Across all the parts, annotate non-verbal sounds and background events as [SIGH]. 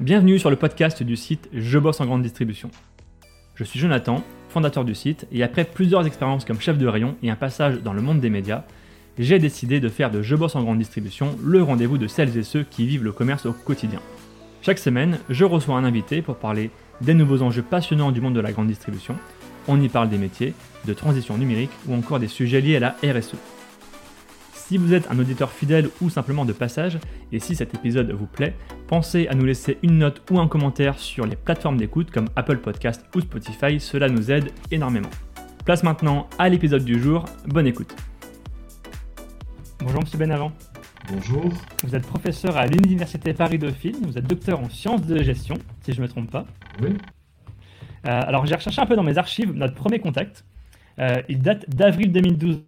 Bienvenue sur le podcast du site Je bosse en grande distribution. Je suis Jonathan, fondateur du site, et après plusieurs expériences comme chef de rayon et un passage dans le monde des médias, j'ai décidé de faire de Je bosse en grande distribution le rendez-vous de celles et ceux qui vivent le commerce au quotidien. Chaque semaine, je reçois un invité pour parler des nouveaux enjeux passionnants du monde de la grande distribution. On y parle des métiers, de transition numérique ou encore des sujets liés à la RSE. Si vous êtes un auditeur fidèle ou simplement de passage, et si cet épisode vous plaît, pensez à nous laisser une note ou un commentaire sur les plateformes d'écoute comme Apple Podcast ou Spotify, cela nous aide énormément. Place maintenant à l'épisode du jour, bonne écoute. Bonjour Monsieur Benavent. Bonjour. Vous êtes professeur à l'Université Paris-Dauphine, vous êtes docteur en sciences de gestion, si je ne me trompe pas. Oui. Euh, alors j'ai recherché un peu dans mes archives notre premier contact. Euh, il date d'avril 2012.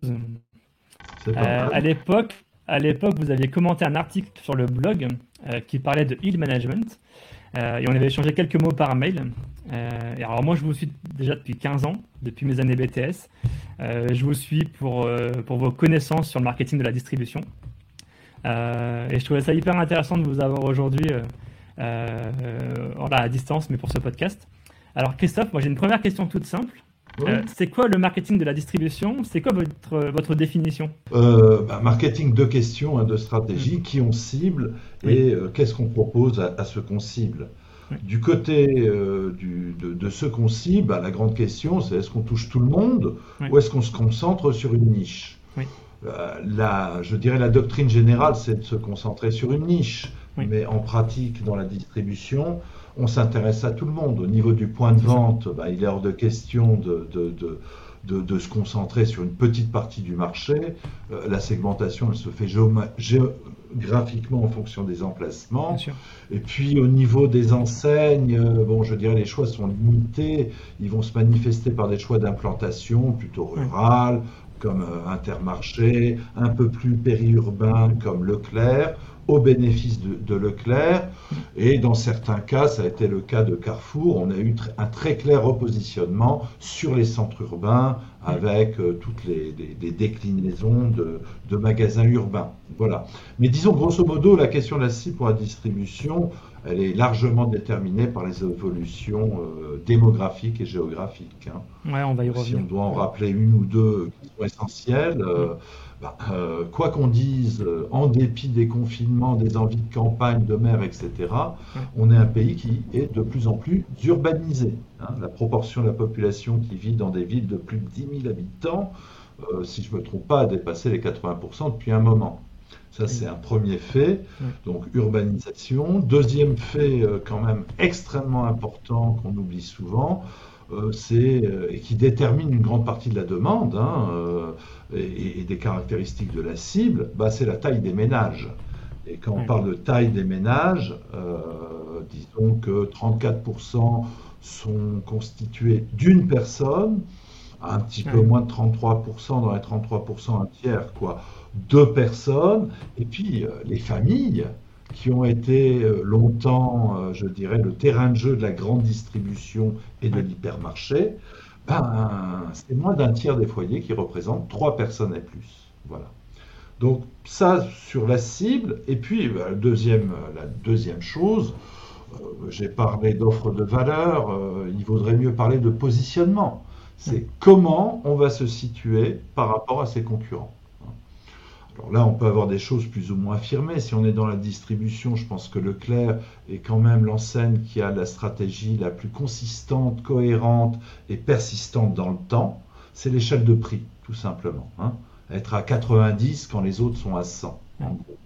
Euh, à l'époque, à l'époque, vous aviez commenté un article sur le blog euh, qui parlait de yield management euh, et on avait échangé quelques mots par mail. Euh, et alors moi, je vous suis déjà depuis 15 ans, depuis mes années BTS. Je vous suis pour, pour vos connaissances sur le marketing de la distribution. Et je trouvais ça hyper intéressant de vous avoir aujourd'hui voilà, à distance, mais pour ce podcast. Alors Christophe, moi j'ai une première question toute simple. Euh, c'est quoi le marketing de la distribution? C'est quoi votre, votre définition? Euh, bah, marketing, deux questions, hein, deux stratégies. Qui on cible. Oui. et euh, qu'est-ce qu'on propose à, à ceux qu'on cible Oui. Du côté du- de, de ceux qu'on cible, bah, la grande question, c'est est-ce qu'on touche tout le monde Oui. ou est-ce qu'on se concentre sur une niche? La, Je dirais la doctrine générale, c'est de se concentrer sur une niche. Mais en pratique, dans la distribution, on s'intéresse à tout le monde. Au niveau du point de vente, bah, il est hors de question de, de- de- de- de se concentrer sur une petite partie du marché. Euh, la segmentation, elle se fait géographiquement en fonction des emplacements. Et puis au niveau des enseignes, euh, bon, je dirais les choix sont limités. Ils vont se manifester par des choix d'implantation plutôt Oui. Comme euh, Intermarché, un peu plus périurbain comme Leclerc, au bénéfice de, Leclerc. Et dans certains cas, ça a été le cas de Carrefour, on a eu un très clair repositionnement sur les centres urbains avec euh, toutes les, déclinaisons de, de magasins urbains. Voilà. Mais disons grosso modo, la question de la cible pour la distribution, elle est largement déterminée par les évolutions euh, démographiques et géographiques. hein. Ouais, on va y Si on doit en rappeler une ou deux qui sont essentielles, euh, bah, euh, quoi qu'on dise, en dépit des confinements, des envies de campagne, de mer, etc., on est un pays qui est de plus en plus urbanisé. hein. La proportion de la population qui vit dans des villes de plus de 10 000 habitants, si je ne me trompe pas, a dépassé les 80% depuis un moment. Ça, c'est un premier fait. Donc, urbanisation. Deuxième fait, euh, quand même extrêmement important qu'on oublie souvent, euh, c'est euh, et qui détermine une grande partie de la demande hein, et, et des caractéristiques de la cible, bah, c'est la taille des ménages. Et quand on parle de taille des ménages, euh, disons que 34% sont constitués d'une personne, un petit peu moins de 33%, dans les 33%, un tiers, quoi, deux personnes, et puis euh, les familles qui ont été euh, longtemps, euh, je dirais, le terrain de jeu de la grande distribution et de l'hypermarché, ben, c'est moins d'un tiers des foyers qui représentent trois personnes et plus. Voilà. Donc ça sur la cible. Et puis le deuxième, la deuxième chose, euh, j'ai parlé d'offre de valeur, euh, il vaudrait mieux parler de positionnement. C'est comment on va se situer par rapport à ses concurrents. Alors là, on peut avoir des choses plus ou moins affirmées. Si on est dans la distribution, je pense que Leclerc est quand même l'enseigne qui a la stratégie la plus consistante, cohérente et persistante dans le temps. C'est l'échelle de prix, tout simplement. hein. Être à 90 quand les autres sont à 100. en gros.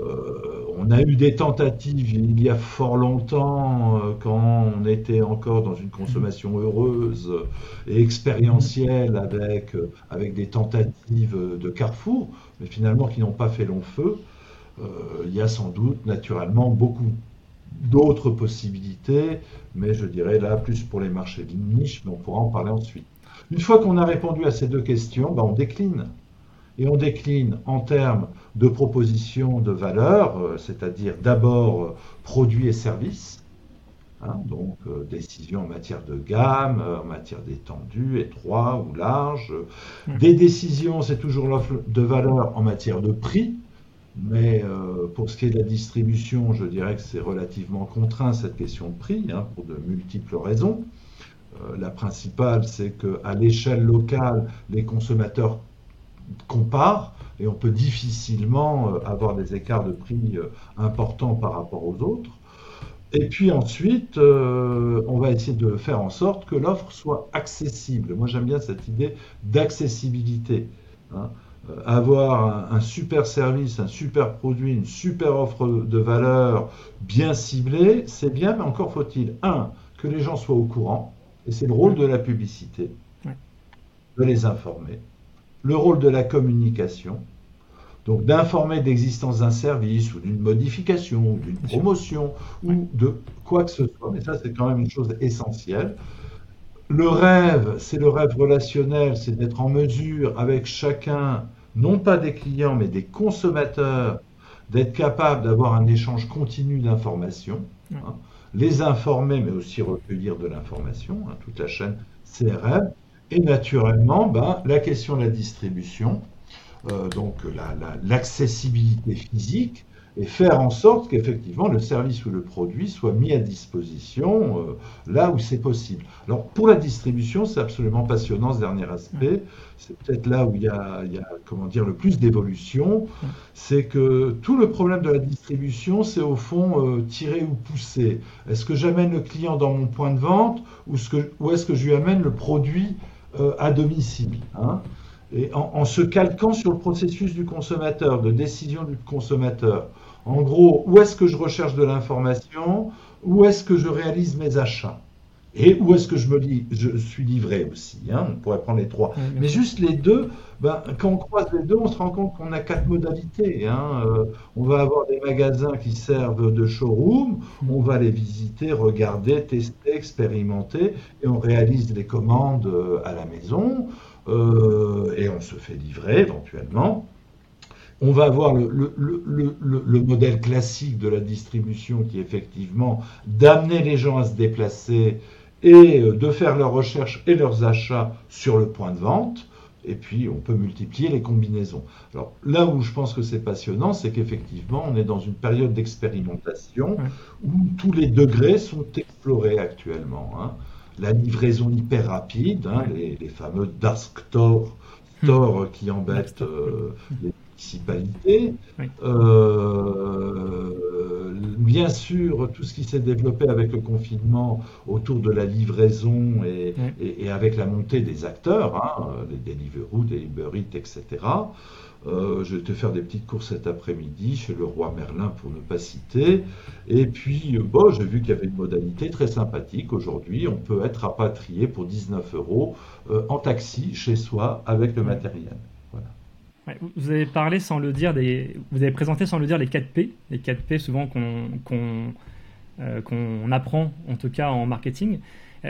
Euh, on a eu des tentatives il y a fort longtemps, euh, quand on était encore dans une consommation heureuse et expérientielle avec, euh, avec des tentatives de Carrefour, mais finalement qui n'ont pas fait long feu. Il y a sans doute naturellement beaucoup d'autres possibilités, mais je dirais là plus pour les marchés de niche, mais on pourra en parler ensuite. Une fois qu'on a répondu à ces deux questions, ben, on décline. Et on décline en termes de propositions de valeur, euh, c'est-à-dire d'abord euh, produits et services, hein, donc euh, décisions en matière de gamme, en matière d'étendue, étroit ou large. Mm. Des décisions, c'est toujours l'offre de valeur en matière de prix, Mais euh, pour ce qui est de la distribution, je dirais que c'est relativement contraint cette question de prix, hein, pour de multiples raisons. Euh, la principale, c'est qu'à l'échelle locale, les consommateurs comparent et on peut difficilement euh, avoir des écarts de prix importants par rapport aux autres. Et puis ensuite, on va essayer de faire en sorte que l'offre soit accessible. Moi, j'aime bien cette idée d'accessibilité. Hein. Euh, avoir un, super service, un super produit, une super offre de valeur bien ciblée, c'est bien, mais encore faut-il, un, que les gens soient au courant, et c'est le rôle de la publicité, de les informer, le rôle de la communication, donc d'informer de l'existence d'un service ou d'une modification ou d'une promotion ou de quoi que ce soit, mais ça c'est quand même une chose essentielle. Le rêve, c'est le rêve relationnel, c'est d'être en mesure avec chacun non pas des clients, mais des consommateurs, d'être capable d'avoir un échange continu d'informations, hein, les informer, mais aussi recueillir de l'information, hein, toute la chaîne CRM, et naturellement, ben, la question de la distribution, euh, donc l'accessibilité physique, et faire en sorte qu'effectivement le service ou le produit soit mis à disposition euh, là où c'est possible. Alors pour la distribution, c'est absolument passionnant ce dernier aspect. C'est peut-être là où il y, a, comment dire le plus d'évolution. C'est que tout le problème de la distribution, c'est au fond euh, tirer ou pousser. Est-ce que j'amène le client dans mon point de vente ou, est-ce que je lui amène le produit à domicile hein et en, se calquant sur le processus du consommateur, de décision du consommateur. En gros, où est-ce que je recherche de l'information? Où est-ce que je réalise mes achats? Et où est-ce que je me je suis livré aussi hein, On pourrait prendre les trois. Mais juste les deux, ben, quand on croise les deux, on se rend compte qu'on a quatre modalités. Hein. Euh, on va avoir des magasins qui servent de showroom, on va les visiter, regarder, tester, expérimenter, et on réalise les commandes euh, à la maison, euh, et on se fait livrer éventuellement. On va avoir le, modèle classique de la distribution qui est effectivement d'amener les gens à se déplacer et euh, de faire leurs recherches et leurs achats sur le point de vente. Et puis, on peut multiplier les combinaisons. Alors, là où je pense que c'est passionnant, c'est qu'effectivement, on est dans une période d'expérimentation où tous les degrés sont explorés actuellement. Hein. La livraison hyper rapide, hein, les, fameux dark stores, hmm. qui embêtent euh, les municipalités. Euh, bien sûr, tout ce qui s'est développé avec le confinement autour de la livraison et, avec la montée des acteurs, hein, des Deliveroo, etc. Euh, je vais te faire des petites courses cet après-midi chez le roi Merlin pour ne pas citer. Et puis, bon, j'ai vu qu'il y avait une modalité très sympathique. Aujourd'hui, on peut être rapatrié pour 19 euros euh, en taxi chez soi avec le matériel. Vous avez parlé sans le dire, des, vous avez présenté sans le dire les 4 P, les 4 P souvent euh, qu'on apprend en tout cas en marketing.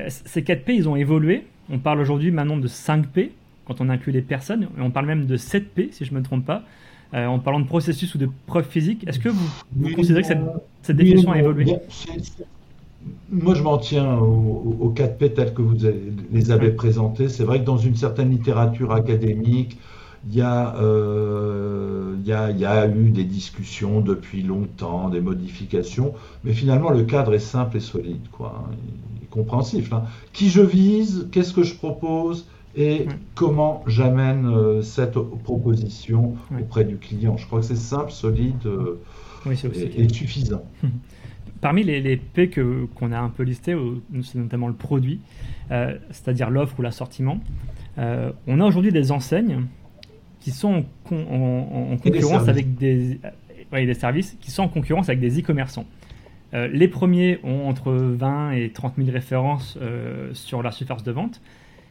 ces 4 P, ils ont évolué. On parle aujourd'hui maintenant de 5 P quand on inclut les personnes. on parle même de 7P, si je ne me trompe pas, euh, en parlant de processus ou de preuves physiques. Est-ce que vous, considérez que cette, définition a évolué? Moi, je m'en tiens aux, 4P tels que vous les avez présentés. C'est vrai que dans une certaine littérature académique, il y, a, euh, il, y a, il y, a, eu des discussions depuis longtemps, des modifications, mais finalement le cadre est simple et solide, quoi, hein, compréhensif. Hein. Qui je vise, qu'est-ce que je propose, et comment j'amène euh, cette proposition auprès du client. Je crois que c'est simple, solide euh, et, suffisant. [LAUGHS] Parmi les, P que, qu'on a un peu listés, c'est notamment le produit, c'est-à-dire l'offre ou l'assortiment. on a aujourd'hui des enseignes qui sont en, concurrence avec des, des services qui sont en concurrence avec des e-commerçants. les premiers ont entre 20 et 30 000 références sur la surface de vente.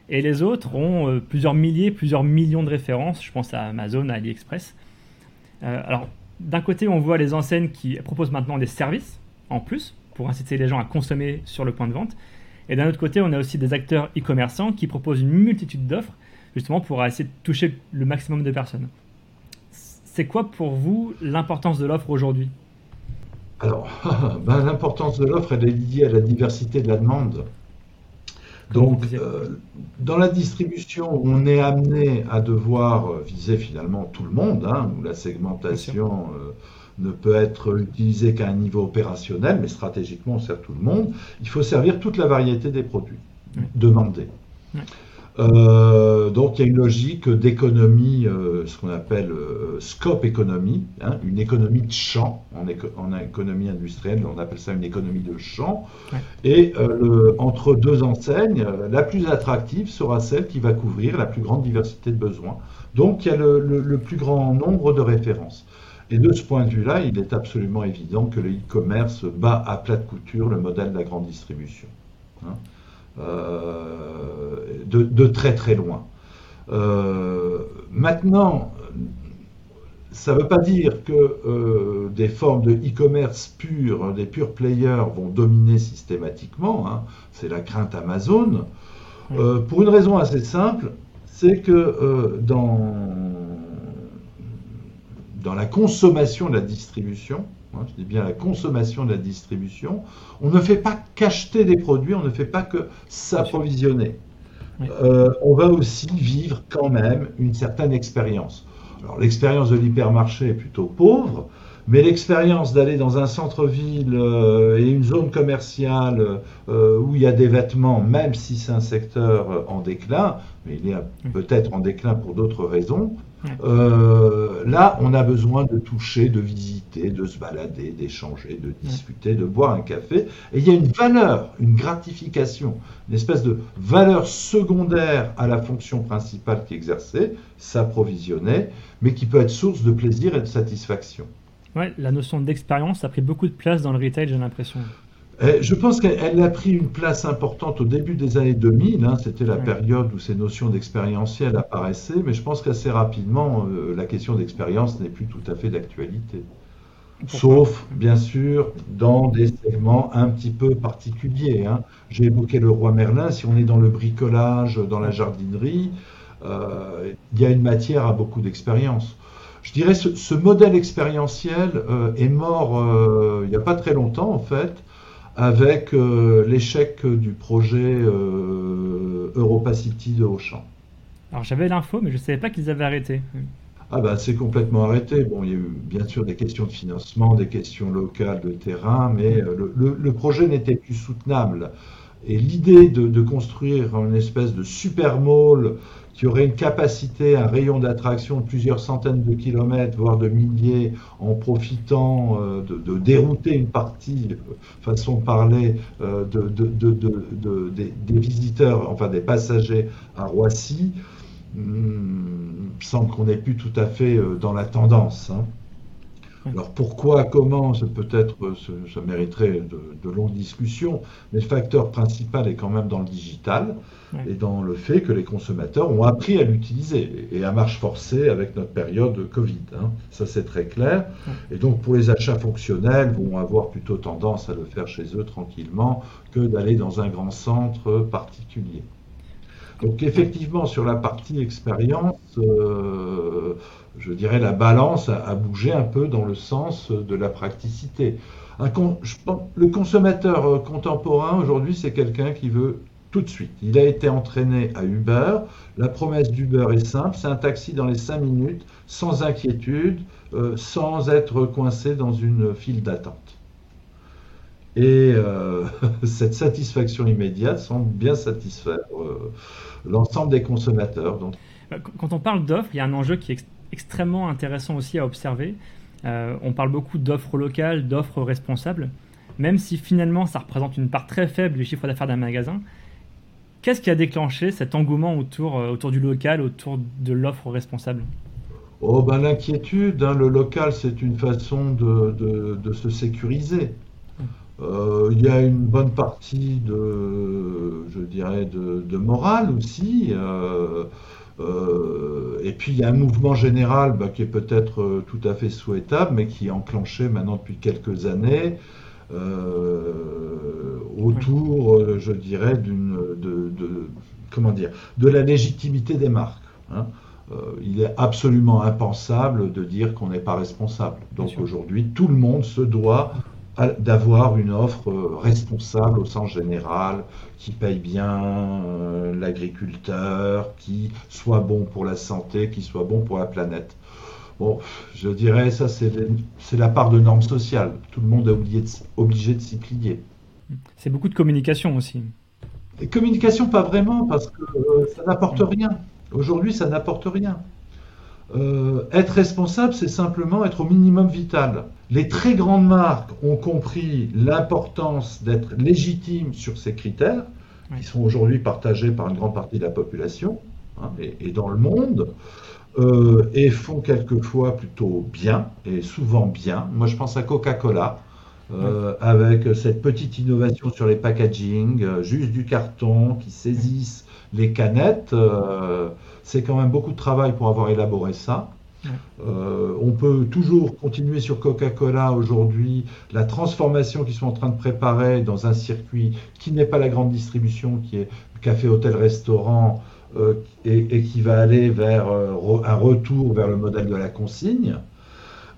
Et les autres ont euh, plusieurs milliers, plusieurs millions de références. Je pense à Amazon, à AliExpress. Euh, alors, d'un côté, on voit les enseignes qui proposent maintenant des services en plus pour inciter les gens à consommer sur le point de vente. Et d'un autre côté, on a aussi des acteurs e-commerçants qui proposent une multitude d'offres justement pour essayer de toucher le maximum de personnes. C'est quoi pour vous l'importance de l'offre aujourd'hui? Alors, [LAUGHS] ben, l'importance de l'offre, elle est liée à la diversité de la demande. Donc, dans la distribution, on est amené à devoir viser finalement tout le monde, hein, où la segmentation ne peut être utilisée qu'à un niveau opérationnel, mais stratégiquement, on sert tout le monde. Il faut servir toute la variété des produits demandés. Euh, donc il y a une logique d'économie, euh, ce qu'on appelle euh, scope économie, hein, une économie de champ. En, économie industrielle, on appelle ça une économie de champ. Et entre deux enseignes, la plus attractive sera celle qui va couvrir la plus grande diversité de besoins. Donc il y a le, plus grand nombre de références. Et de ce point de vue-là, il est absolument évident que le e-commerce bat à plat de couture le modèle de la grande distribution. Hein. Euh, de, très très loin. Euh, maintenant, ça ne veut pas dire que euh, des formes de e-commerce purs, des purs players vont dominer systématiquement. Hein. C'est la crainte Amazon. pour une raison assez simple, c'est que dans, dans la consommation de la distribution, je dis bien la consommation de la distribution, on ne fait pas qu'acheter des produits, on ne fait pas que s'approvisionner. Euh, on va aussi vivre quand même une certaine expérience. Alors l'expérience de l'hypermarché est plutôt pauvre, mais l'expérience d'aller dans un centre-ville euh, et une zone commerciale euh, où il y a des vêtements, même si c'est un secteur en déclin, mais il est peut-être en déclin pour d'autres raisons, euh, là, on a besoin de toucher, de visiter, de se balader, d'échanger, de discuter, de boire un café. Et il y a une valeur, une gratification, une espèce de valeur secondaire à la fonction principale qui exerçait, s'approvisionner, mais qui peut être source de plaisir et de satisfaction. Ouais, la notion d'expérience a pris beaucoup de place dans le retail, j'ai l'impression. Eh, je pense qu'elle a pris une place importante au début des années 2000. Hein, C'était la période où ces notions d'expérientiel apparaissaient, mais je pense qu'assez rapidement, euh, la question d'expérience n'est plus tout à fait d'actualité. Sauf, bien sûr, dans des segments un petit peu particuliers. Hein. J'ai évoqué le roi Merlin. Si on est dans le bricolage, dans la jardinerie, euh, il y a une matière à beaucoup d'expérience. Je dirais ce, ce modèle expérientiel euh, est mort il n'y a pas très longtemps, en fait avec euh, l'échec du projet euh, Europa City de Auchan. Alors j'avais l'info, mais je ne savais pas qu'ils avaient arrêté. Ah bah c'est complètement arrêté. Bon, il y a eu bien sûr des questions de financement, des questions locales de terrain, mais euh, le, projet n'était plus soutenable. Et l'idée de, de, construire une espèce de super mall qui aurait une capacité, un rayon d'attraction de plusieurs centaines de kilomètres, voire de milliers, en profitant euh, de, dérouter une partie, euh, façon de parler, euh, de, des, visiteurs, enfin des passagers à Roissy, hmm, semble qu'on n'est plus tout à fait dans la tendance. Hein. Alors pourquoi, comment, peut-être, ça mériterait de, longues discussions, mais le facteur principal est quand même dans le digital et dans le fait que les consommateurs ont appris à l'utiliser et à marche forcée avec notre période Covid. Hein. Ça c'est très clair. Et donc pour les achats fonctionnels, vont avoir plutôt tendance à le faire chez eux tranquillement que d'aller dans un grand centre particulier. Donc effectivement, sur la partie expérience, euh, je dirais la balance a, bougé un peu dans le sens de la praticité. le consommateur euh, contemporain aujourd'hui, c'est quelqu'un qui veut tout de suite. Il a été entraîné à Uber. La promesse d'Uber est simple, c'est un taxi dans les 5 minutes, sans inquiétude, euh, sans être coincé dans une file d'attente. Et euh, [LAUGHS] cette satisfaction immédiate semble bien satisfaire euh, l'ensemble des consommateurs. Donc... Quand on parle d'offres, il y a un enjeu qui est extrêmement intéressant aussi à observer. on parle beaucoup d'offres locales, d'offres responsables, même si finalement ça représente une part très faible du chiffre d'affaires d'un magasin. Qu'est-ce qui a déclenché cet engouement autour, euh, autour du local, autour de l'offre responsable? Oh ben l'inquiétude, hein, le local c'est une façon de, de, se sécuriser. Euh, il y a une bonne partie de, je dirais, de, morale aussi. Euh, et puis il y a un mouvement général bah, qui est peut-être tout à fait souhaitable, mais qui est enclenché maintenant depuis quelques années, euh, autour, euh, je dirais, d'une, de, comment dire, de la légitimité des marques. Hein. Euh, il est absolument impensable de dire qu'on n'est pas responsable. Donc aujourd'hui, tout le monde se doit d'avoir une offre responsable au sens général, qui paye bien l'agriculteur, qui soit bon pour la santé, qui soit bon pour la planète. Bon, je dirais, ça, c'est la part de normes sociales. Tout le monde est obligé de, s'y plier. C'est beaucoup de communication aussi. Et communication, pas vraiment, parce que euh, ça n'apporte rien. Aujourd'hui, ça n'apporte rien. Euh, être responsable, c'est simplement être au minimum vital. Les très grandes marques ont compris l'importance d'être légitimes sur ces critères, qui sont aujourd'hui partagés par une grande partie de la population hein, et, dans le monde. Euh, et font quelquefois plutôt bien, et souvent bien. Moi, je pense à Coca-Cola, euh, avec cette petite innovation sur les packaging, euh, juste du carton, qui saisissent les canettes. c'est quand même beaucoup de travail pour avoir élaboré ça. on peut toujours continuer sur Coca-Cola aujourd'hui, la transformation qu'ils sont en train de préparer dans un circuit qui n'est pas la grande distribution, qui est café, hôtel, restaurant, euh, et, qui va aller vers euh, un retour vers le modèle de la consigne.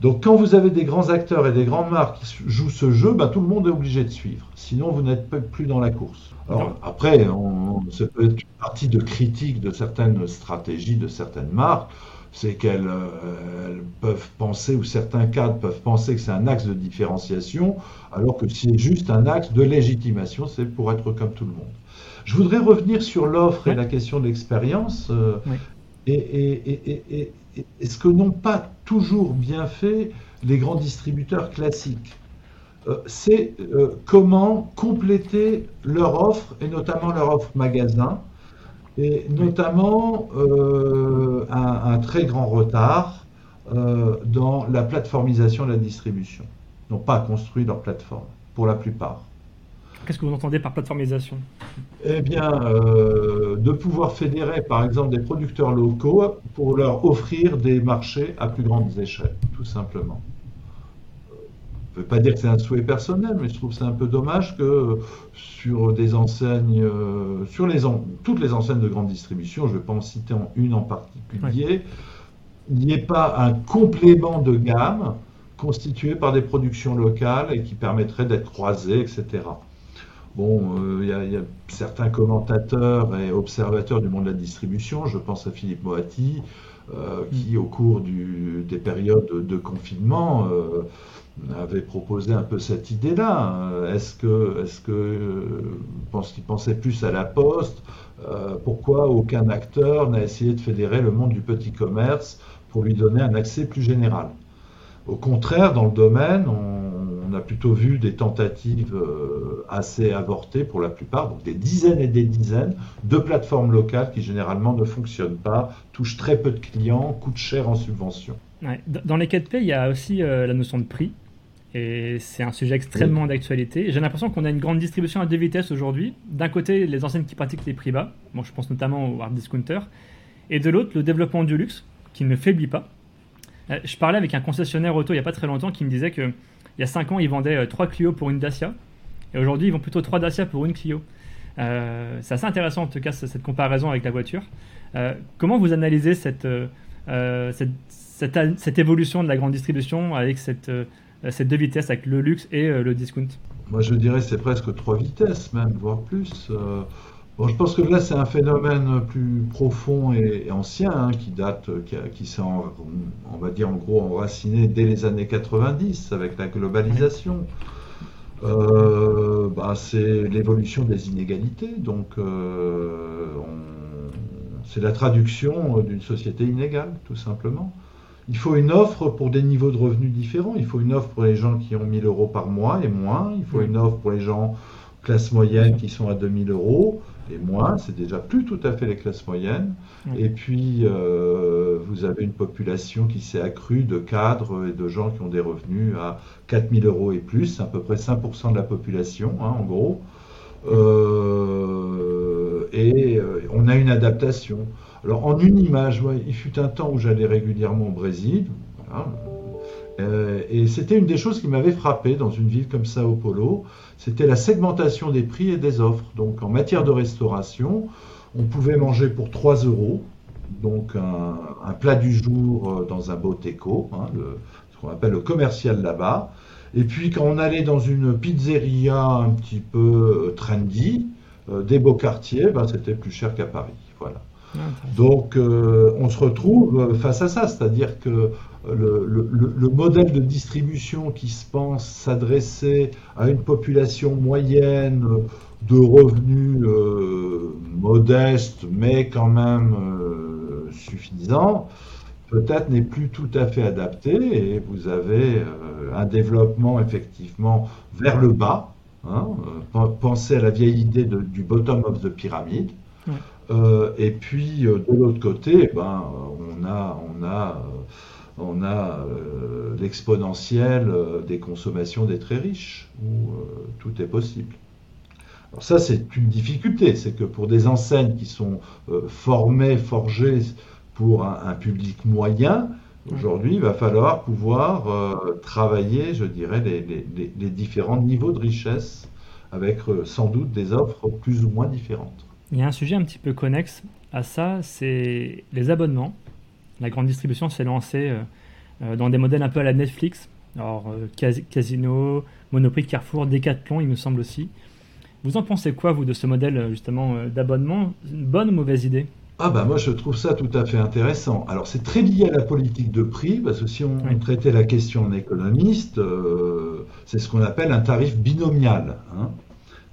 Donc quand vous avez des grands acteurs et des grandes marques qui jouent ce jeu, bah, tout le monde est obligé de suivre. Sinon, vous n'êtes plus dans la course. Alors, après, on, ça peut être une partie de critique de certaines stratégies de certaines marques. C'est qu'elles euh, peuvent penser, ou certains cadres peuvent penser que c'est un axe de différenciation, alors que c'est juste un axe de légitimation, c'est pour être comme tout le monde. Je voudrais revenir sur l'offre et la question de l'expérience. Euh, et, ce que n'ont pas toujours bien fait les grands distributeurs classiques. Euh, c'est euh, comment compléter leur offre, et notamment leur offre magasin, et notamment un, un, très grand retard dans la plateformisation de la distribution. Ils n'ont pas construit leur plateforme, pour la plupart. Qu'est-ce que vous entendez par plateformisation? Eh bien, euh, de pouvoir fédérer, par exemple, des producteurs locaux pour leur offrir des marchés à plus grande échelle, tout simplement. Je ne veux pas dire que c'est un souhait personnel, mais je trouve c'est un peu dommage que sur des enseignes, euh, sur les toutes les enseignes de grande distribution, je ne vais pas en citer une en particulier, il n'y ait pas un complément de gamme constitué par des productions locales et qui permettrait d'être croisées, etc. Bon, euh, il y, a certains commentateurs et observateurs du monde de la distribution, je pense à Philippe Moati, euh, qui au cours des périodes de, confinement euh, avait proposé un peu cette idée-là. Est-ce que, est-ce que pense qu'il pensait plus à la poste? Pourquoi aucun acteur n'a essayé de fédérer le monde du petit commerce pour lui donner un accès plus général? Au contraire, dans le domaine, on on a plutôt vu des tentatives euh, assez avortées pour la plupart, donc des dizaines et des dizaines de plateformes locales qui généralement ne fonctionnent pas, touchent très peu de clients, coûtent cher en subvention. Dans les cas de paie, il y a aussi euh, la notion de prix. Et c'est un sujet extrêmement d'actualité. J'ai l'impression qu'on a une grande distribution à deux vitesses aujourd'hui. D'un côté, les enseignes qui pratiquent les prix bas, bon, je pense notamment aux hard discounters, et de l'autre, le développement du luxe, qui ne faiblit pas. Euh, je parlais avec un concessionnaire auto il n'y a pas très longtemps qui me disait que il y a 5 ans, ils vendaient 3 euh, Clio pour une Dacia. Et aujourd'hui, ils vendent plutôt 3 Dacia pour une Clio. Euh, c'est assez intéressant en tout cas cette comparaison avec la voiture. Euh, comment vous analysez cette, cette, évolution de la grande distribution avec cette, cette deux vitesses, avec le luxe et le discount? Moi je dirais c'est presque trois vitesses même, voire plus. Bon, je pense que là, c'est un phénomène plus profond et, ancien, hein, qui date, qui, s'est, on va dire en gros, enraciné dès les années 90 avec la globalisation. Euh, bah, c'est l'évolution des inégalités, donc euh, c'est la traduction d'une société inégale, tout simplement. Il faut une offre pour des niveaux de revenus différents. Il faut une offre pour les gens qui ont 1000 euros par mois et moins. Il faut une offre pour les gens classe moyenne qui sont à 2000 euros et moins, c'est déjà plus tout à fait les classes moyennes. Et puis, euh, vous avez une population qui s'est accrue de cadres et de gens qui ont des revenus à 4000 euros et plus, à peu près 5% de la population, hein, en gros. Euh, et euh, on a une adaptation. Alors, en une image, il fut un temps où j'allais régulièrement au Brésil. Et c'était une des choses qui m'avait frappé dans une ville comme Sao Paulo c'était la segmentation des prix et des offres. Donc en matière de restauration, on pouvait manger pour 3 euros, donc un, plat du jour euh, dans un beau teco, hein, ce qu'on appelle le commercial là-bas. Et puis quand on allait dans une pizzeria un petit peu trendy, des beaux quartiers, ben, c'était plus cher qu'à Paris. Voilà. Ah, Donc on se retrouve face à ça, c'est-à-dire que le, modèle de distribution qui se pense s'adresser à une population moyenne de revenus euh, modestes, mais quand même euh, suffisants, peut-être n'est plus tout à fait adapté et vous avez euh, un développement effectivement vers le bas. Hein, pensez à la vieille idée du bottom of the pyramide. et puis de l'autre côté, ben, on a, on a on a euh, l'exponentielle euh, des consommations des très riches, où euh, tout est possible. Alors ça, c'est une difficulté, c'est que pour des enseignes qui sont formées, forgées pour un, public moyen, aujourd'hui, il va falloir pouvoir travailler, je dirais, les, différents niveaux de richesse, avec sans doute des offres plus ou moins différentes. Il y a un sujet un petit peu connexe à ça, c'est les abonnements la grande distribution s'est lancée euh, euh, dans des modèles un peu à la Netflix. Alors, euh, Casino, Monoprix, Carrefour, Decathlon, il me semble aussi. Vous en pensez quoi, vous, de ce modèle justement d'abonnement? Une bonne ou mauvaise idée? Ah bah moi je trouve ça tout à fait intéressant. Alors c'est très lié à la politique de prix, parce que si on traitait la question en économiste, c'est ce qu'on appelle un tarif binomial. Hein.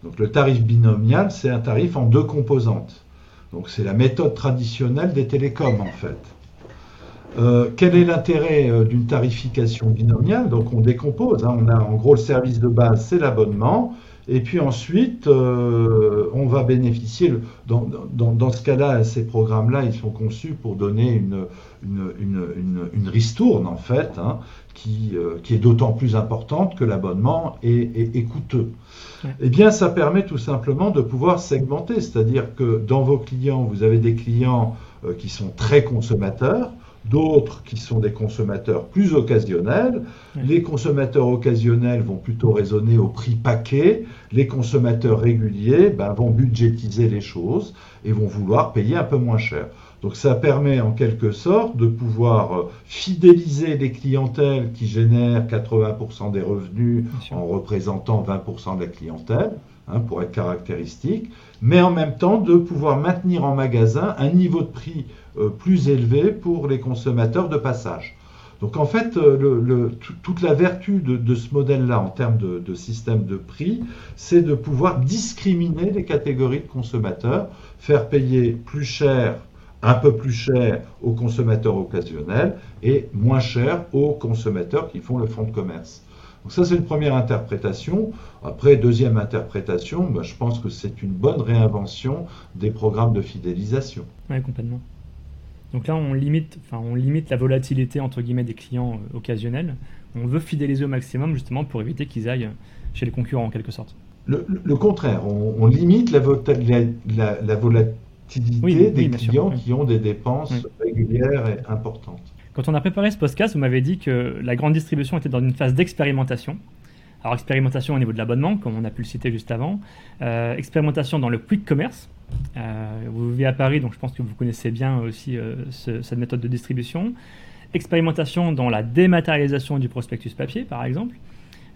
Donc le tarif binomial, c'est un tarif en deux composantes. Donc c'est la méthode traditionnelle des télécoms en fait. Euh, quel est l'intérêt euh, d'une tarification binomiale? Donc on décompose, hein. on a en gros le service de base, c'est l'abonnement, et puis ensuite euh, on va bénéficier, dans, ce cas-là, ces programmes-là, ils sont conçus pour donner une, une, ristourne en fait, hein, qui, qui, est d'autant plus importante que l'abonnement est, coûteux. Eh bien, ça permet tout simplement de pouvoir segmenter, c'est-à-dire que dans vos clients, vous avez des clients qui sont très consommateurs, d'autres qui sont des consommateurs plus occasionnels. Les consommateurs occasionnels vont plutôt raisonner au prix paquet. Les consommateurs réguliers ben, vont budgétiser les choses et vont vouloir payer un peu moins cher. Donc ça permet en quelque sorte de pouvoir euh, fidéliser les clientèles qui génèrent 80% des revenus en représentant 20% de la clientèle, hein, pour être caractéristique, mais en même temps de pouvoir maintenir en magasin un niveau de prix euh, plus élevé pour les consommateurs de passage. Donc en fait, euh, toute la vertu de, ce modèle-là en termes de, système de prix, c'est de pouvoir discriminer les catégories de consommateurs, faire payer plus cher, un peu plus cher aux consommateurs occasionnels et moins cher aux consommateurs qui font le fonds de commerce. Donc ça, c'est une première interprétation. Après, deuxième interprétation, bah, je pense que c'est une bonne réinvention des programmes de fidélisation. Oui, complètement. Donc là, on limite, enfin, on limite la volatilité entre guillemets des clients euh, occasionnels. On veut fidéliser au maximum justement pour éviter qu'ils aillent chez les concurrents en quelque sorte. Le, contraire, on, limite la, la, volatilité des clients qui ont des dépenses régulières et importantes. Quand on a préparé ce podcast, vous m'avez dit que la grande distribution était dans une phase d'expérimentation. Alors expérimentation au niveau de l'abonnement, comme on a pu le citer juste avant, euh, expérimentation dans le quick commerce, euh, vous vivez à Paris, donc je pense que vous connaissez bien aussi euh, cette méthode de distribution. Expérimentation dans la dématérialisation du prospectus papier, par exemple.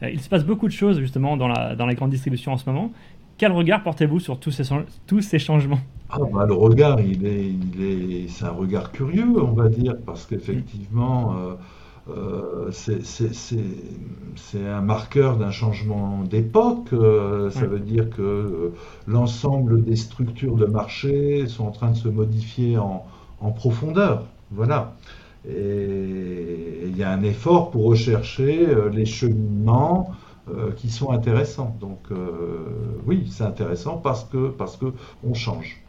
Il se passe beaucoup de choses justement dans la, dans la grande distribution en ce moment. Quel regard portez-vous sur tous ces, tous ces changements? Ah, bah, Le regard, il est, il est, c'est un regard curieux, on va dire, parce qu'effectivement, euh, c'est un marqueur d'un changement d'époque. Euh, ça veut dire que euh, l'ensemble des structures de marché sont en train de se modifier en, profondeur. Voilà. Et il y a un effort pour rechercher les cheminements qui sont intéressants. Donc oui, c'est intéressant parce que parce que on change.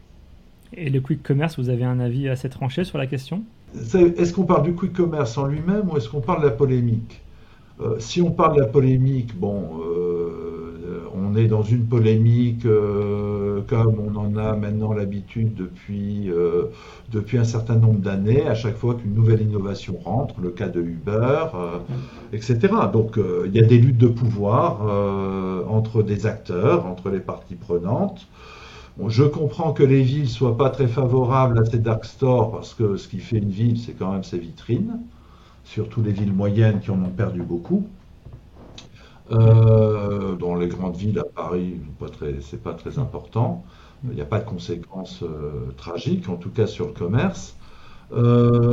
Et le quick commerce, vous avez un avis assez tranché sur la question? Est-ce qu'on parle du quick commerce en lui-même ou est-ce qu'on parle de la polémique? Euh, Si on parle de la polémique, bon, euh, on est dans une polémique euh, comme on en a maintenant l'habitude depuis, depuis un certain nombre d'années, à chaque fois qu'une nouvelle innovation rentre, le cas de Uber, etc. Donc il y a des luttes de pouvoir entre des acteurs, entre les parties prenantes je comprends que les villes soient pas très favorables à ces dark stores parce que ce qui fait une ville, c'est quand même ses vitrines, surtout les villes moyennes qui en ont perdu beaucoup. Euh, dans les grandes villes, à Paris, c'est pas très important. Il n'y a pas de conséquences euh, tragiques, en tout cas sur le commerce. Euh,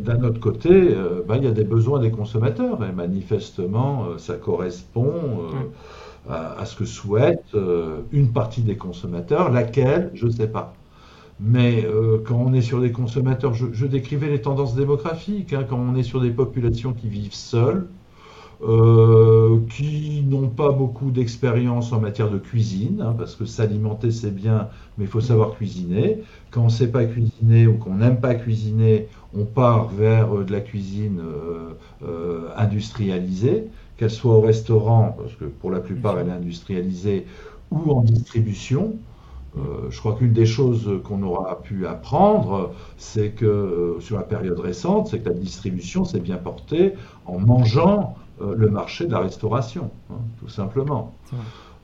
d'un autre côté, ben, il y a des besoins des consommateurs et manifestement, ça correspond à, ce que souhaite une partie des consommateurs, laquelle, je ne sais pas. Mais quand on est sur des consommateurs, je, décrivais les tendances démographiques, hein, quand on est sur des populations qui vivent seules, euh, qui n'ont pas beaucoup d'expérience en matière de cuisine, hein, parce que s'alimenter c'est bien, mais il faut savoir cuisiner. Quand on ne sait pas cuisiner ou qu'on n'aime pas cuisiner, on part vers euh, de la cuisine euh, industrialisée, qu'elle soit au restaurant, parce que pour la plupart elle est industrialisée, ou en distribution. je crois qu'une des choses qu'on aura pu apprendre, c'est que sur la période récente, c'est que la distribution s'est bien portée en mangeant le marché de la restauration, hein, tout simplement.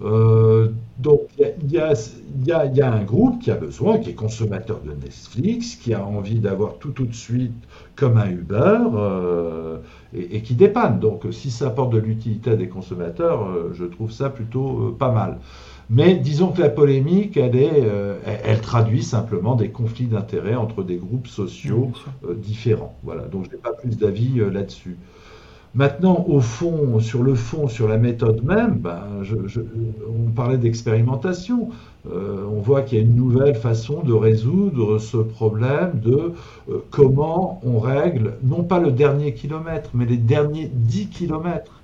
Euh, donc il y, a, un groupe qui a besoin, qui est consommateur de Netflix, qui a envie d'avoir tout tout de suite comme un Uber euh, et, qui dépanne. Donc si ça apporte de l'utilité à des consommateurs, je trouve ça plutôt pas mal. Mais disons que la polémique, elle, est, elle, traduit simplement des conflits d'intérêts entre des groupes sociaux différents. Voilà, donc je n'ai pas plus d'avis là-dessus. Maintenant, au fond, sur le fond, sur la méthode même, ben, on parlait d'expérimentation. Euh, on voit qu'il y a une nouvelle façon de résoudre ce problème de euh, comment on règle, non pas le dernier kilomètre, mais les derniers 10 kilomètres.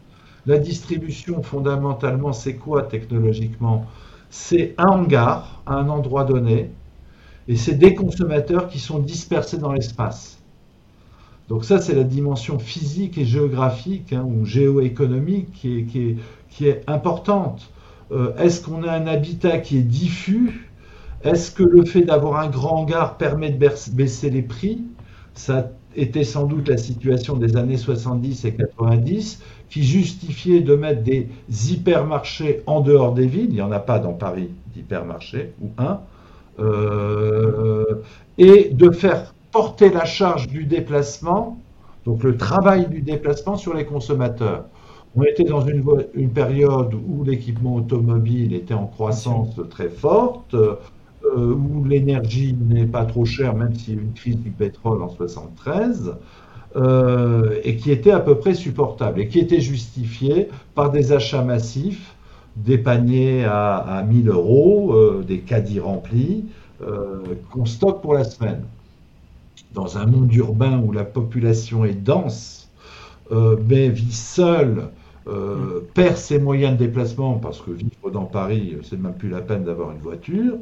La distribution, fondamentalement, c'est quoi technologiquement? C'est un hangar à un endroit donné, et c'est des consommateurs qui sont dispersés dans l'espace. Donc ça, c'est la dimension physique et géographique hein, ou géoéconomique qui est, importante. Euh, est-ce qu'on a un habitat qui est diffus? Est-ce que le fait d'avoir un grand hangar permet de baisser les prix? Ça était sans doute la situation des années 70 et 90 qui justifiait de mettre des hypermarchés en dehors des villes. Il n'y en a pas dans Paris d'hypermarchés, ou un. Euh, et de faire porter la charge du déplacement, donc le travail du déplacement sur les consommateurs. On était dans une, une période où l'équipement automobile était en croissance très forte, euh, où l'énergie n'est pas trop chère, même s'il y a eu une crise du pétrole en 73, euh, et qui était à peu près supportable, et qui était justifiée par des achats massifs, des paniers à, à 1000 euros, euh, des caddies remplis, qu'on stocke pour la semaine dans un monde urbain où la population est dense, euh, mais vit seule, euh, perd ses moyens de déplacement parce que vivre dans Paris, c'est même plus la peine d'avoir une voiture.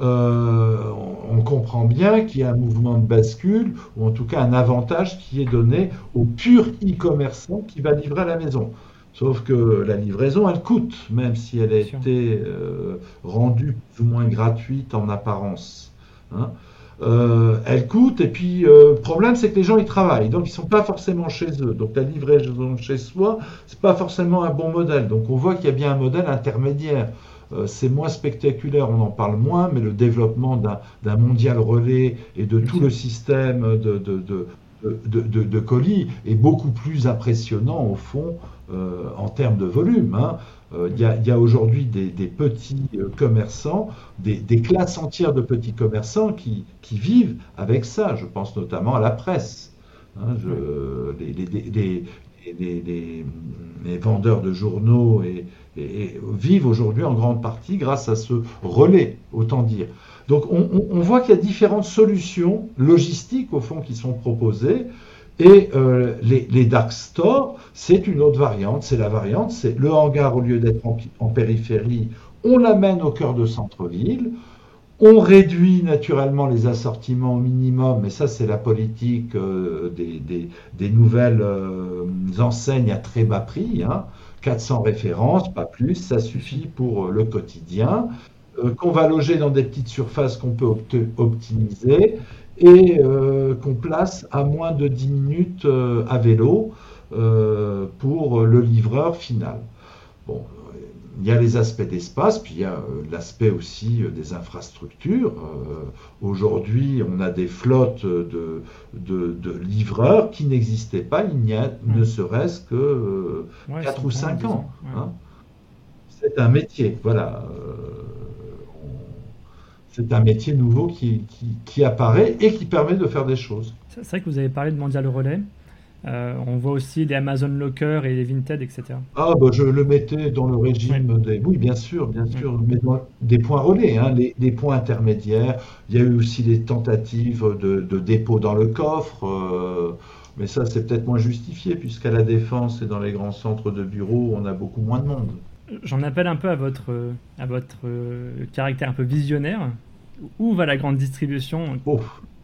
Euh, on, comprend bien qu'il y a un mouvement de bascule, ou en tout cas un avantage qui est donné au pur e-commerçant qui va livrer à la maison. Sauf que la livraison, elle coûte, même si elle a été rendue plus ou moins gratuite en apparence. Hein. Euh, elle coûte, et puis le euh, problème c'est que les gens ils travaillent, donc ils sont pas forcément chez eux. Donc la livraison chez soi, c'est pas forcément un bon modèle. Donc on voit qu'il y a bien un modèle intermédiaire. Euh, c'est moins spectaculaire, on en parle moins, mais le développement d'un mondial relais et de tout le système de, de, colis est beaucoup plus impressionnant au fond en termes de volume. Hein. Euh, il y a, aujourd'hui des, petits euh, commerçants, des, classes entières de petits commerçants qui, vivent avec ça. Je pense notamment à la presse. Hein, les, vendeurs de journaux et, vivent aujourd'hui en grande partie grâce à ce relais, autant dire. Donc on voit qu'il y a différentes solutions logistiques au fond qui sont proposées. Et euh, les, dark stores, c'est une autre variante. C'est la variante, c'est le hangar, au lieu d'être en, périphérie, on l'amène au cœur de centre-ville. On réduit naturellement les assortiments au minimum, mais ça c'est la politique euh, des, nouvelles euh, enseignes à très bas prix. 400 hein. références, pas plus, ça suffit pour le quotidien. qu'on va loger dans des petites surfaces qu'on peut optimiser et euh, qu'on place à moins de 10 minutes euh, à vélo euh, pour le livreur final. Bon, il y a les aspects d'espace, puis il y a l'aspect aussi des infrastructures. Aujourd'hui, on a des flottes de, de, livreurs qui n'existaient pas il n'y a ne serait-ce que 4 ou 5 ans. Hein. C'est un métier, voilà c'est un métier nouveau qui, qui, apparaît et qui permet de faire des choses. C'est vrai que vous avez parlé de Mondial Relais. Euh, on voit aussi les Amazon Locker et les Vinted, etc. Ah, bah, je le mettais dans le régime des. Oui, bien sûr, bien sûr, mais des points relais, hein, les, points intermédiaires. Il y a eu aussi des tentatives de, dépôt dans le coffre. Euh, mais ça, c'est peut-être moins justifié, puisqu'à la Défense et dans les grands centres de bureaux, on a beaucoup moins de monde. J'en appelle un peu à votre, à votre euh, caractère un peu visionnaire. Où va la grande distribution?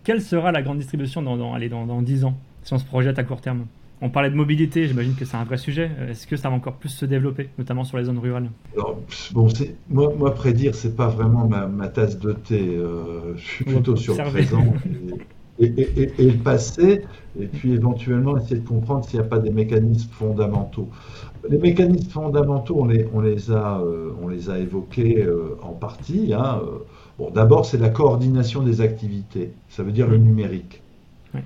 Quelle sera la grande distribution dans, dans, allez, dans, dans 10 ans, si on se projette à court terme? On parlait de mobilité, j'imagine que c'est un vrai sujet. Est-ce que ça va encore plus se développer, notamment sur les zones rurales? Bon, moi, moi, prédire, c'est pas vraiment ma, tasse de thé. Euh, je suis plutôt sur le présent [LAUGHS] et, et, le passé, et puis éventuellement essayer de comprendre s'il n'y a pas des mécanismes fondamentaux. Les mécanismes fondamentaux, on les, on les, a, euh, on les a évoqués euh, en partie. Hein, Bon, d'abord, c'est la coordination des activités. Ça veut dire le numérique. Hein.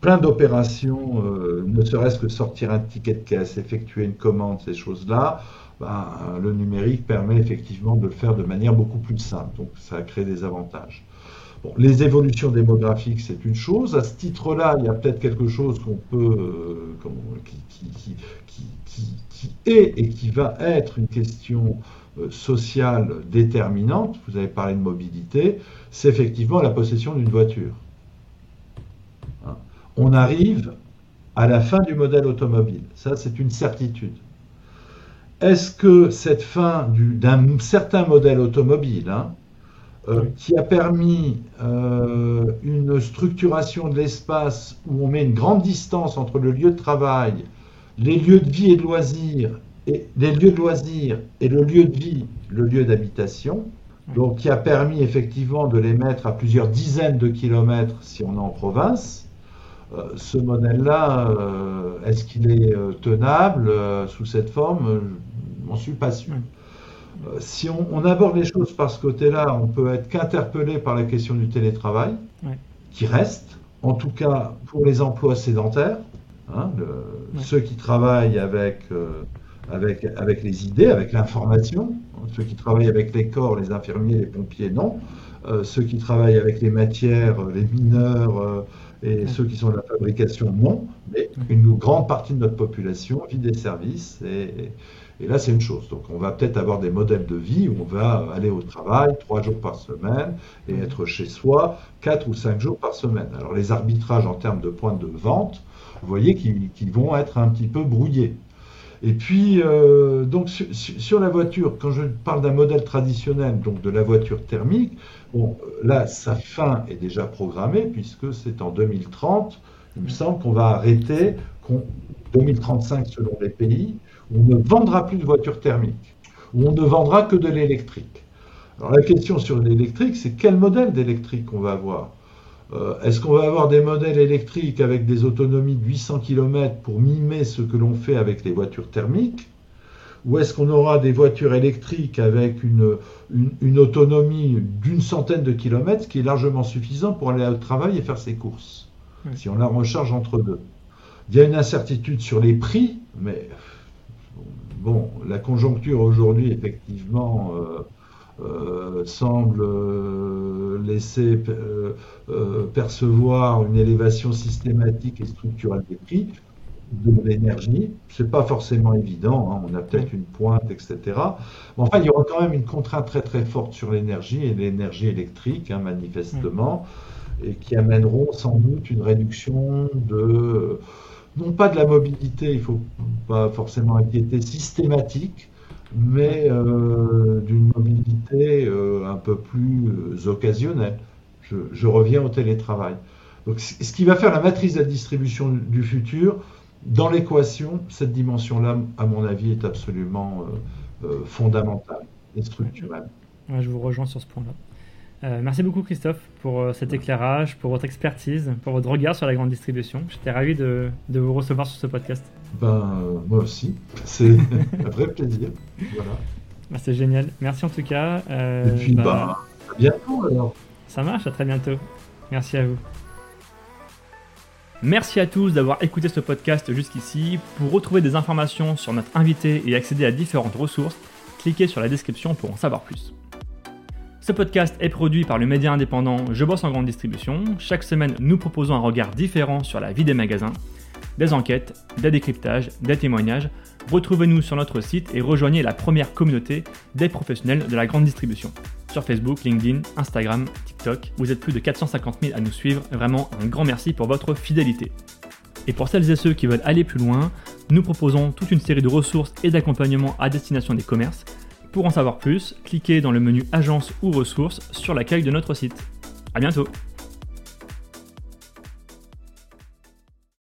Plein d'opérations, euh, ne serait-ce que sortir un ticket de caisse, effectuer une commande, ces choses-là, ben, le numérique permet effectivement de le faire de manière beaucoup plus simple. Donc, ça crée des avantages. Bon, les évolutions démographiques, c'est une chose. À ce titre-là, il y a peut-être quelque chose qu'on peut, euh, qui, qui, est et qui va être une question sociale déterminante, vous avez parlé de mobilité, c'est effectivement la possession d'une voiture. Hein. On arrive à la fin du modèle automobile, ça c'est une certitude. Est-ce que cette fin d'un certain modèle automobile, hein, euh, qui a permis euh, une structuration de l'espace où on met une grande distance entre le lieu de travail, les lieux de vie et de loisirs et les lieux de loisirs et le lieu de vie, le lieu d'habitation, donc qui a permis effectivement de les mettre à plusieurs dizaines de kilomètres si on est en province. Euh, ce modèle-là, euh, est-ce qu'il est, euh, tenable sous cette forme? Je n'en suis pas sûr. si on, aborde les choses par ce côté-là, on peut être qu'interpellé par la question du télétravail, qui reste, en tout cas pour les emplois sédentaires, hein, ceux qui travaillent avec avec, avec les idées, avec l'information. Ceux qui travaillent avec les corps, les infirmiers, les pompiers, non. Euh, ceux qui travaillent avec les matières, les mineurs euh, et ceux qui sont de la fabrication, non. Mais une grande partie de notre population vit des services et, et là, c'est une chose. Donc, on va peut-être avoir des modèles de vie où on va aller au travail trois jours par semaine et être chez soi quatre ou cinq jours par semaine. Alors, les arbitrages en termes de points de vente, vous voyez qu'ils vont être un petit peu brouillés. Et puis, euh, donc sur, la voiture, quand je parle d'un modèle traditionnel, donc de la voiture thermique, bon, là, sa fin est déjà programmée puisque c'est en 2030. Il me semble qu'on va arrêter, 2035 selon les pays, où on ne vendra plus de voitures thermiques, où on ne vendra que de l'électrique. Alors la question sur l'électrique, c'est quel modèle d'électrique on va avoir? Euh, est-ce qu'on va avoir des modèles électriques avec des autonomies de 800 km pour mimer ce que l'on fait avec les voitures thermiques Ou est-ce qu'on aura des voitures électriques avec une, une, autonomie d'une centaine de kilomètres, ce qui est largement suffisant pour aller au travail et faire ses courses, si on la recharge entre deux? Il y a une incertitude sur les prix, mais bon, la conjoncture aujourd'hui, effectivement, euh, euh, semble euh, laisser euh, percevoir une élévation systématique et structurelle des prix de l'énergie. C'est pas forcément évident, hein. on a peut-être une pointe, etc. Mais enfin, il y aura quand même une contrainte très très forte sur l'énergie et l'énergie électrique, hein, manifestement, et qui amèneront sans doute une réduction de, non pas de la mobilité, il faut pas forcément inquiéter, systématique, mais euh, d'une mobilité euh, un peu plus euh, occasionnelle. Je, reviens au télétravail. Donc, ce qui va faire la matrice de la distribution du futur, dans l'équation, cette dimension-là, à mon avis, est absolument fondamentale et structurelle. je vous rejoins sur ce point-là. Euh, merci beaucoup Christophe pour euh, cet éclairage, pour votre expertise, pour votre regard sur la grande distribution. J'étais ravi de, de, vous recevoir sur ce podcast. Ben, moi aussi. C'est un vrai plaisir. Voilà. Ben, c'est génial. Merci en tout cas. Euh, Et puis, ben, bah, à bientôt alors. Ça marche, à très bientôt. Merci à vous. Merci à tous d'avoir écouté ce podcast jusqu'ici. Pour retrouver des informations sur notre invité et accéder à différentes ressources, cliquez sur la description pour en savoir plus. Ce podcast est produit par le média indépendant Je bosse en grande distribution. Chaque semaine, nous proposons un regard différent sur la vie des magasins, des enquêtes, des décryptages, des témoignages. Retrouvez-nous sur notre site et rejoignez la première communauté des professionnels de la grande distribution. Sur Facebook, LinkedIn, Instagram, TikTok, vous êtes plus de 450 000 à nous suivre. Vraiment un grand merci pour votre fidélité. Et pour celles et ceux qui veulent aller plus loin, nous proposons toute une série de ressources et d'accompagnements à destination des commerces pour en savoir plus, cliquez dans le menu Agence ou ressources sur l'accueil de notre site. A bientôt